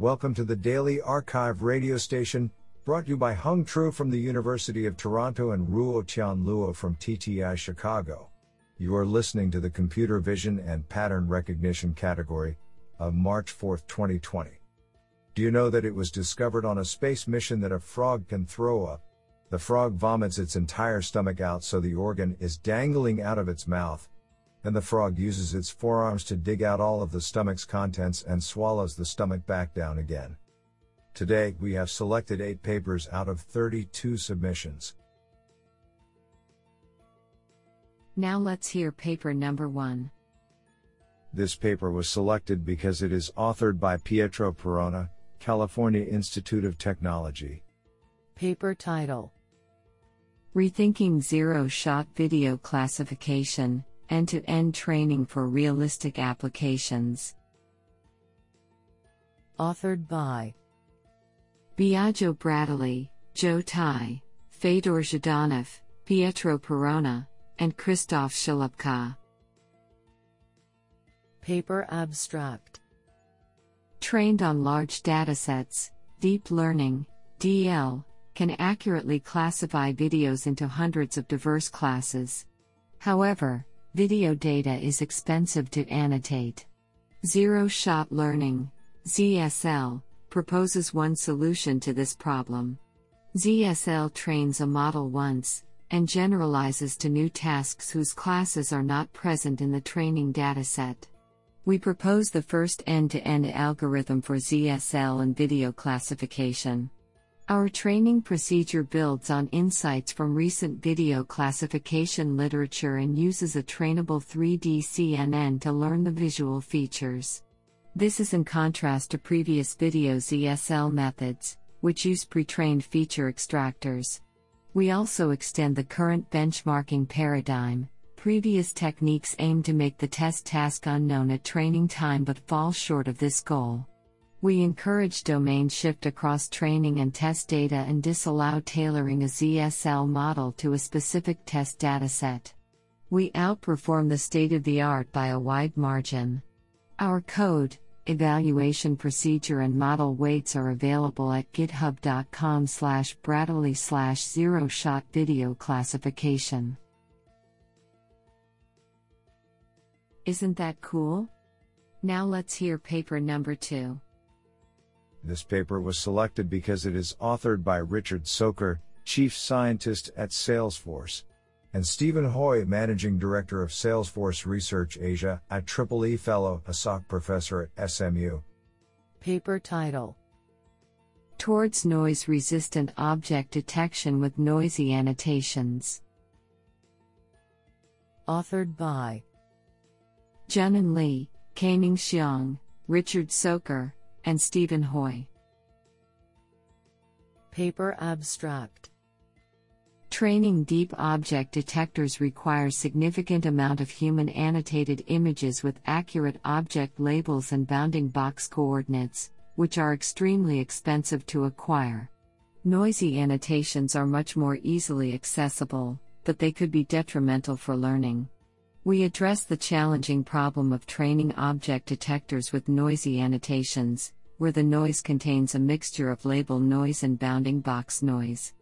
Welcome to the Daily Archive radio station, brought to you by Hung Tru from the University of Toronto and Ruo Tian Luo from TTI Chicago. You are listening to the Computer Vision and Pattern Recognition category of March 4, 2020. Do you know that it was discovered on a space mission that a frog can throw up? The frog vomits its entire stomach out so the organ is dangling out of its mouth, and the frog uses its forearms to dig out all of the stomach's contents and swallows the stomach back down again. Today, we have selected 8 papers out of 32 submissions. Now let's hear paper number 1. This paper was selected because it is authored by Pietro Perona, California Institute of Technology. Paper title Rethinking Zero Shot Video Classification end to end training for realistic applications. Authored by Biagio Brattoli, Joe Tighe, Fedor Zhdanov, Pietro Perona, and Christoph Chalupka. Paper Abstract Trained on large datasets, deep learning, DL, can accurately classify videos into hundreds of diverse classes. However, Video data is expensive to annotate. Zero Shot Learning, ZSL, proposes one solution to this problem. ZSL trains a model once, and generalizes to new tasks whose classes are not present in the training dataset. We propose the first end to end algorithm for ZSL and video classification. Our training procedure builds on insights from recent video classification literature and uses a trainable 3D CNN to learn the visual features. This is in contrast to previous video ZSL methods, which use pre trained feature extractors. We also extend the current benchmarking paradigm. Previous techniques aim to make the test task unknown at training time but fall short of this goal. We encourage domain shift across training and test data and disallow tailoring a ZSL model to a specific test dataset. We outperform the state of the art by a wide margin. Our code, evaluation procedure and model weights are available at github.com slash brattoli slash zero shot video classification. Isn't that cool? Now let's hear paper number two. This paper was selected because it is authored by Richard Socher, Chief Scientist at Salesforce, and Steven Hoi, Managing Director of Salesforce Research Asia, a Triple E Fellow, a SOC Professor at SMU. Paper title Towards Noise Resistant Object Detection with Noisy Annotations. Authored by Junnan Li, Caiming Xiong, Richard Socher, and Steven Hoi. Paper Abstract Training deep object detectors requires significant amount of human annotated images with accurate object labels and bounding box coordinates, which are extremely expensive to acquire. Noisy annotations are much more easily accessible, but they could be detrimental for learning. We address the challenging problem of training object detectors with noisy annotations, where the noise contains a mixture of label noise and bounding box noise.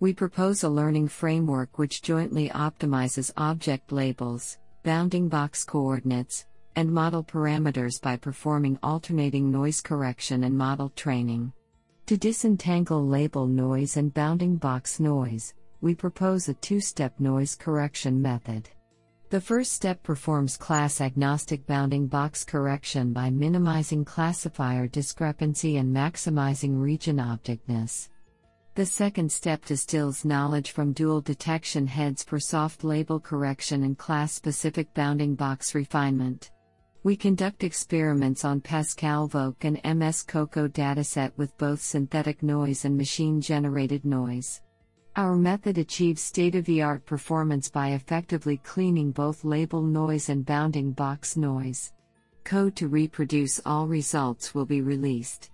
We propose a learning framework which jointly optimizes object labels, bounding box coordinates, and model parameters by performing alternating noise correction and model training. To disentangle label noise and bounding box noise, we propose a two step noise correction method. The first step performs class agnostic bounding box correction by minimizing classifier discrepancy and maximizing region objectness. The second step distills knowledge from dual detection heads for soft label correction and class specific bounding box refinement. We conduct experiments on Pascal VOC and MS COCO dataset with both synthetic noise and machine generated noise. Our method achieves state of the art performance by effectively cleaning both label noise and bounding box noise. Code to reproduce all results will be released.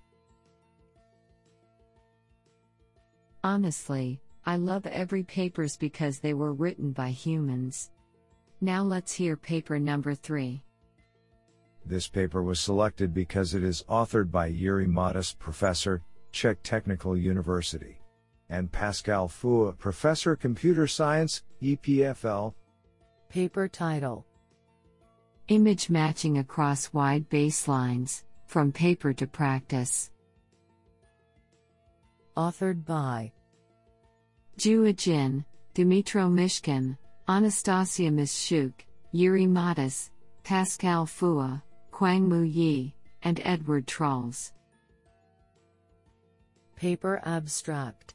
Honestly, I love every papers because they were written by humans. Now let's hear paper number 3. This paper was selected because it is authored by Jiri Matas, professor, Czech Technical University, and Pascal Fua, professor, computer science, EPFL. Paper title Image matching across wide baselines, from paper to practice. Authored by Yuhe Jin, Dmytro Mishkin, Anastasiia Mishchuk, Jiri Matas, Pascal Fua, Kwang Moo Yi, and Edward Trulls. Paper Abstract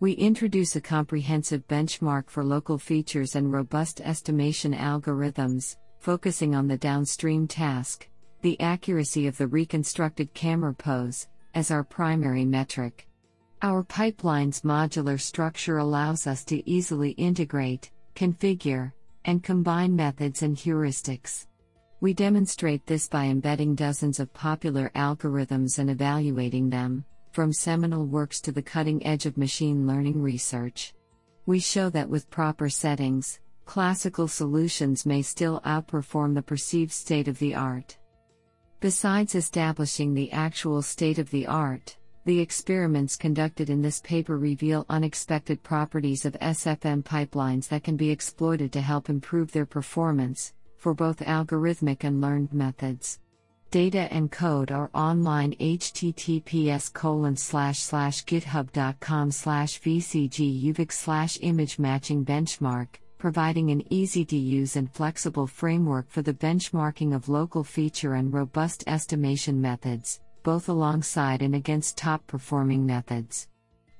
We introduce a comprehensive benchmark for local features and robust estimation algorithms, focusing on the downstream task, the accuracy of the reconstructed camera pose, as our primary metric. Our pipeline's modular structure allows us to easily integrate, configure, and combine methods and heuristics. We demonstrate this by embedding dozens of popular algorithms and evaluating them, from seminal works to the cutting edge of machine learning research. We show that with proper settings, classical solutions may still outperform the perceived state of the art. Besides establishing the actual state of the art, the experiments conducted in this paper reveal unexpected properties of SFM pipelines that can be exploited to help improve their performance, for both algorithmic and learned methods. Data and code are online https colon slash slash github.com slash vcg slash image matching benchmark, providing an easy to use and flexible framework for the benchmarking of local feature and robust estimation methods, both alongside and against top performing methods.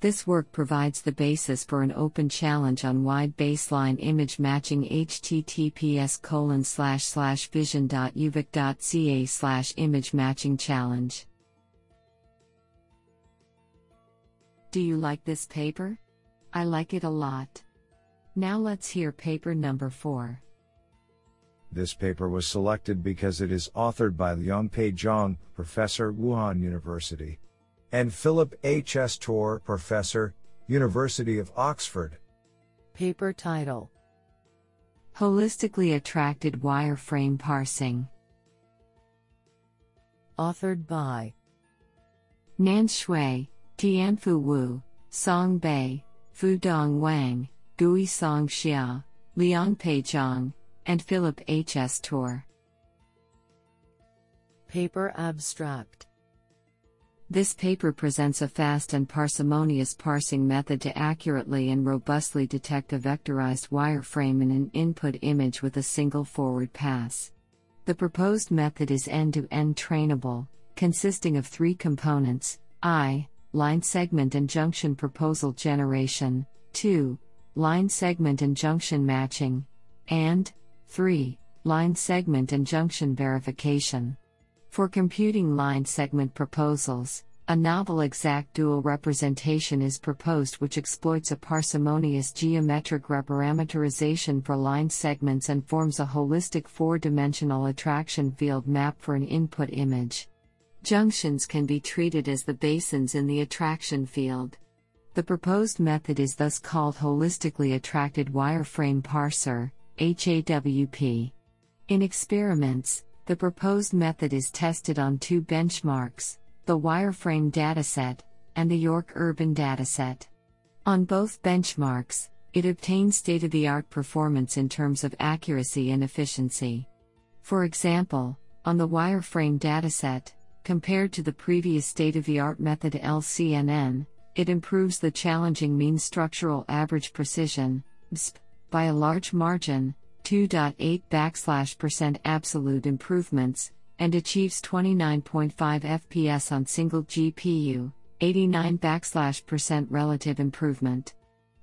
This work provides the basis for an open challenge on wide baseline image matching https colon slash slash vision.uvic.ca slash image matching challenge. Do you like this paper? I like it a lot. Now let's hear paper number 4. This paper was selected because it is authored by Liangpei Zhang, professor, Wuhan University, and Philip H. S. Torr, professor, University of Oxford. Paper title Holistically Attracted Wireframe Parsing. Authored by Nan Xue, Tianfu Wu, Song Bai, Fudong Wang, Gui Song Xia, Liangpei Zhang, and Philip H. S. Torr. Paper Abstract This paper presents a fast and parsimonious parsing method to accurately and robustly detect a vectorized wireframe in an input image with a single forward pass. The proposed method is end to end trainable, consisting of three components I. Line segment and junction proposal generation, 2. Line segment and junction matching, and 3. Line segment and junction verification. For computing line segment proposals, a novel exact dual representation is proposed which exploits a parsimonious geometric reparameterization for line segments and forms a holistic four dimensional attraction field map for an input image. Junctions can be treated as the basins in the attraction field. The proposed method is thus called Holistically Attracted Wireframe Parser, HAWP. In experiments, the proposed method is tested on two benchmarks the wireframe dataset and the York Urban dataset. On both benchmarks, it obtains state of the art performance in terms of accuracy and efficiency. For example, on the wireframe dataset, compared to the previous state of the art method LCNN, it improves the challenging mean structural average precision, by a large margin, 2.8 backslash percent absolute improvements, and achieves 29.5 FPS on single GPU, 89 backslash percent relative improvement.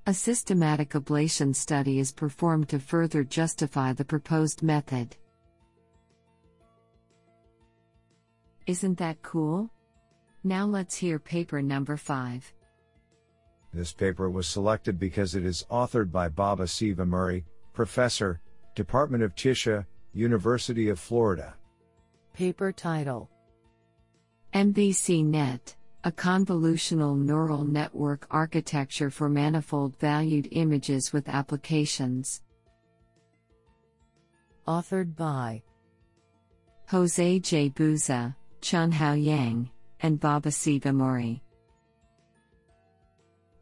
A systematic ablation study is performed to further justify the proposed method. Isn't that cool? Now let's hear paper number 5. This paper was selected because it is authored by Baba C. Vemuri, professor, Department of Tisha, University of Florida. Paper title MVC-NET, a convolutional neural network architecture for manifold valued images with applications. Authored by Jose J. Bouza, Chunhao Yang, and Baba C. Vemuri.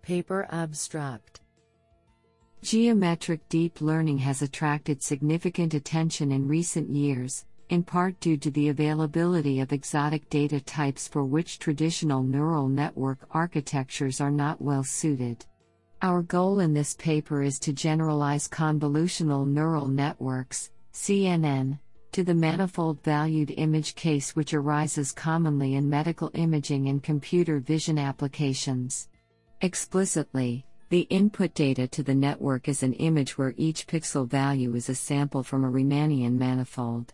Paper Abstract Geometric deep learning has attracted significant attention in recent years, in part due to the availability of exotic data types for which traditional neural network architectures are not well suited. Our goal in this paper is to generalize convolutional neural networks, CNN, to the manifold valued image case which arises commonly in medical imaging and computer vision applications. Explicitly, the input data to the network is an image where each pixel value is a sample from a Riemannian manifold.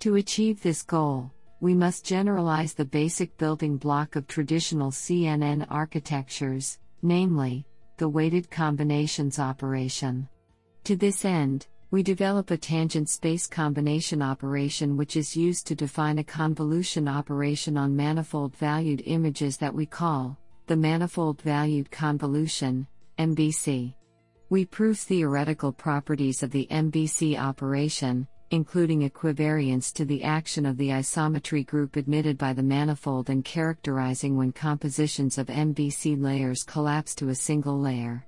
To achieve this goal, we must generalize the basic building block of traditional CNN architectures, namely, the weighted combinations operation. To this end, we develop a tangent space combination operation which is used to define a convolution operation on manifold valued images that we call the manifold valued convolution, MVC. We prove theoretical properties of the MVC operation, including equivariance to the action of the isometry group admitted by the manifold and characterizing when compositions of MVC layers collapse to a single layer.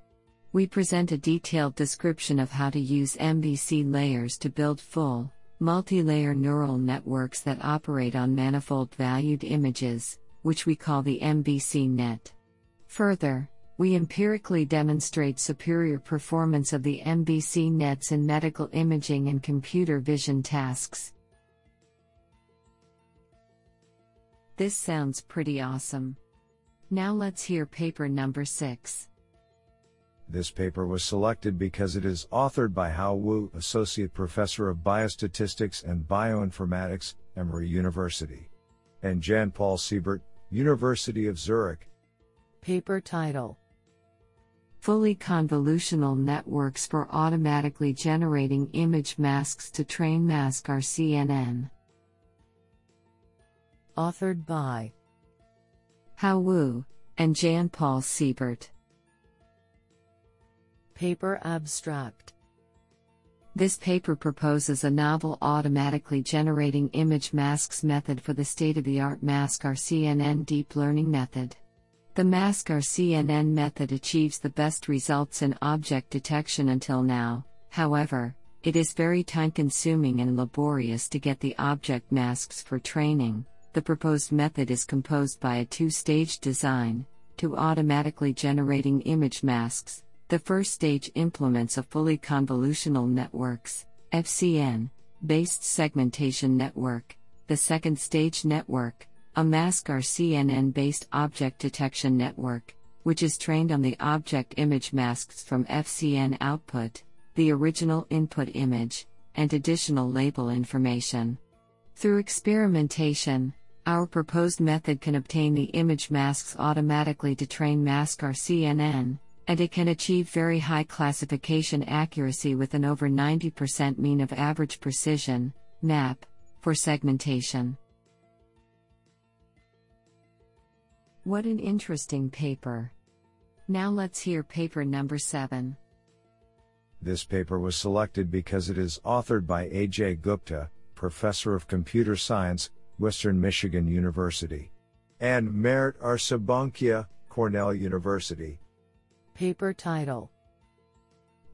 We present a detailed description of how to use MVC layers to build full, multi-layer neural networks that operate on manifold valued images, which we call the MVC net. Further, we empirically demonstrate superior performance of the MVC nets in medical imaging and computer vision tasks. This sounds pretty awesome. Now let's hear paper number 6. This paper was selected because it is authored by Hao Wu, Associate Professor of Biostatistics and Bioinformatics, Emory University, and Jan Paul Siebert, University of Zurich. Paper title fully convolutional networks for automatically generating image masks to train mask CNN. Authored by Hao Wu and Jan Paul Siebert. Paper Abstract This paper proposes a novel automatically generating image masks method for the state of the art mask CNN deep learning method. The mask-RCNN method achieves the best results in object detection until now, however, it is very time consuming and laborious to get the object masks for training. The proposed method is composed by a two stage design, to automatically generating image masks. The first stage implements a fully convolutional networks, FCN, based segmentation network. The second stage network, a mask-RCNN based object detection network, which is trained on the object image masks from FCN output, the original input image, and additional label information. Through experimentation, our proposed method can obtain the image masks automatically to train mask-RCNN, and it can achieve very high classification accuracy with an over 90% mean of average precision, MAP, for segmentation. What an interesting paper. Now let's hear paper number 7. This paper was selected because it is authored by Ajay Gupta, Professor of Computer Science, Western Michigan University, and Mert R. Sabuncu, Cornell University. Paper title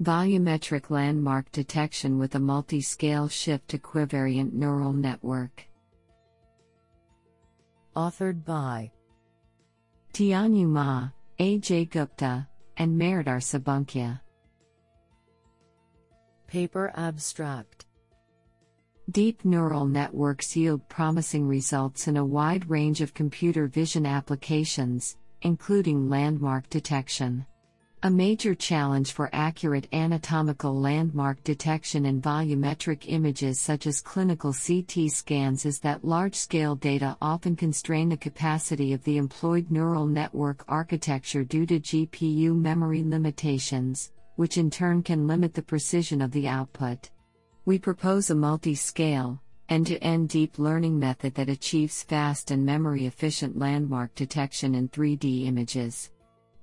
Volumetric Landmark Detection with a Multi-Scale Shift Equivariant Neural Network. Authored by Tianyu Ma, Ajay Gupta, and Mert R. Sabuncu. Paper Abstract Deep neural networks yield promising results in a wide range of computer vision applications, including landmark detection. A major challenge for accurate anatomical landmark detection in volumetric images such as clinical CT scans is that large scale data often constrain the capacity of the employed neural network architecture due to GPU memory limitations, which in turn can limit the precision of the output. We propose a multi scale, end to end deep learning method that achieves fast and memory efficient landmark detection in 3D images.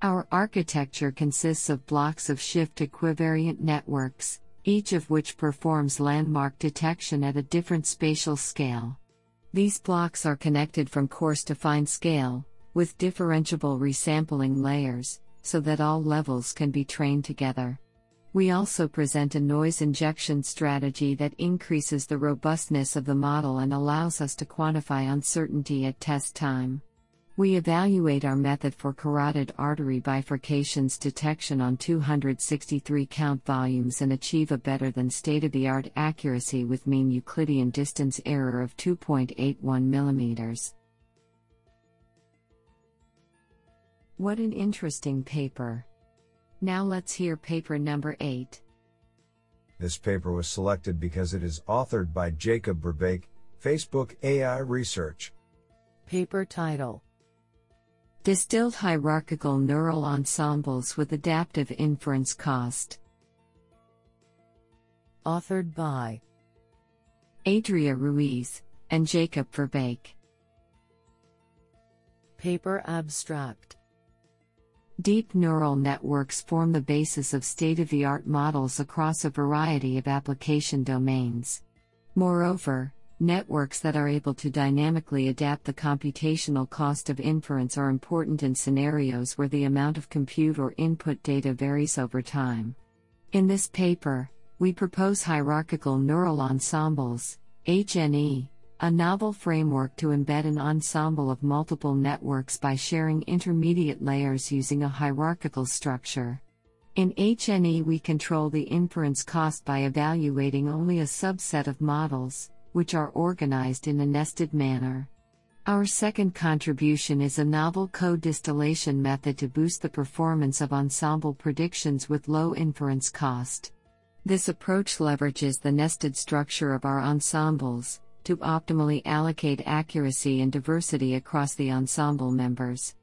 Our architecture consists of blocks of shift equivariant networks, each of which performs landmark detection at a different spatial scale. These blocks are connected from coarse to fine scale, with differentiable resampling layers, so that all levels can be trained together. We also present a noise injection strategy that increases the robustness of the model and allows us to quantify uncertainty at test time. We evaluate our method for carotid artery bifurcations detection on 263 count volumes and achieve a better than state of the art accuracy with mean Euclidean distance error of 2.81 mm. What an interesting paper! Now let's hear paper number 8. This paper was selected because it is authored by Jakob Verbeek, Facebook AI Research. Paper title Distilled hierarchical neural ensembles with adaptive inference cost. Authored by Adria Ruiz and Jakob Verbeek. Paper abstract Deep neural networks form the basis of state of the art models across a variety of application domains. Moreover, networks that are able to dynamically adapt the computational cost of inference are important in scenarios where the amount of compute or input data varies over time. In this paper, we propose hierarchical neural ensembles, HNE, a novel framework to embed an ensemble of multiple networks by sharing intermediate layers using a hierarchical structure. In HNE, we control the inference cost by evaluating only a subset of models, which are organized in a nested manner. Our second contribution is a novel co-distillation method to boost the performance of ensemble predictions with low inference cost. This approach leverages the nested structure of our ensembles, to optimally allocate accuracy and diversity across the ensemble members.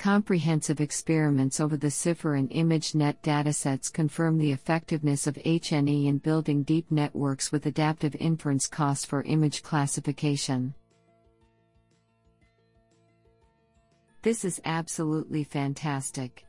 Comprehensive experiments over the CIFAR and ImageNet datasets confirm the effectiveness of HNE in building deep networks with adaptive inference costs for image classification. This is absolutely fantastic.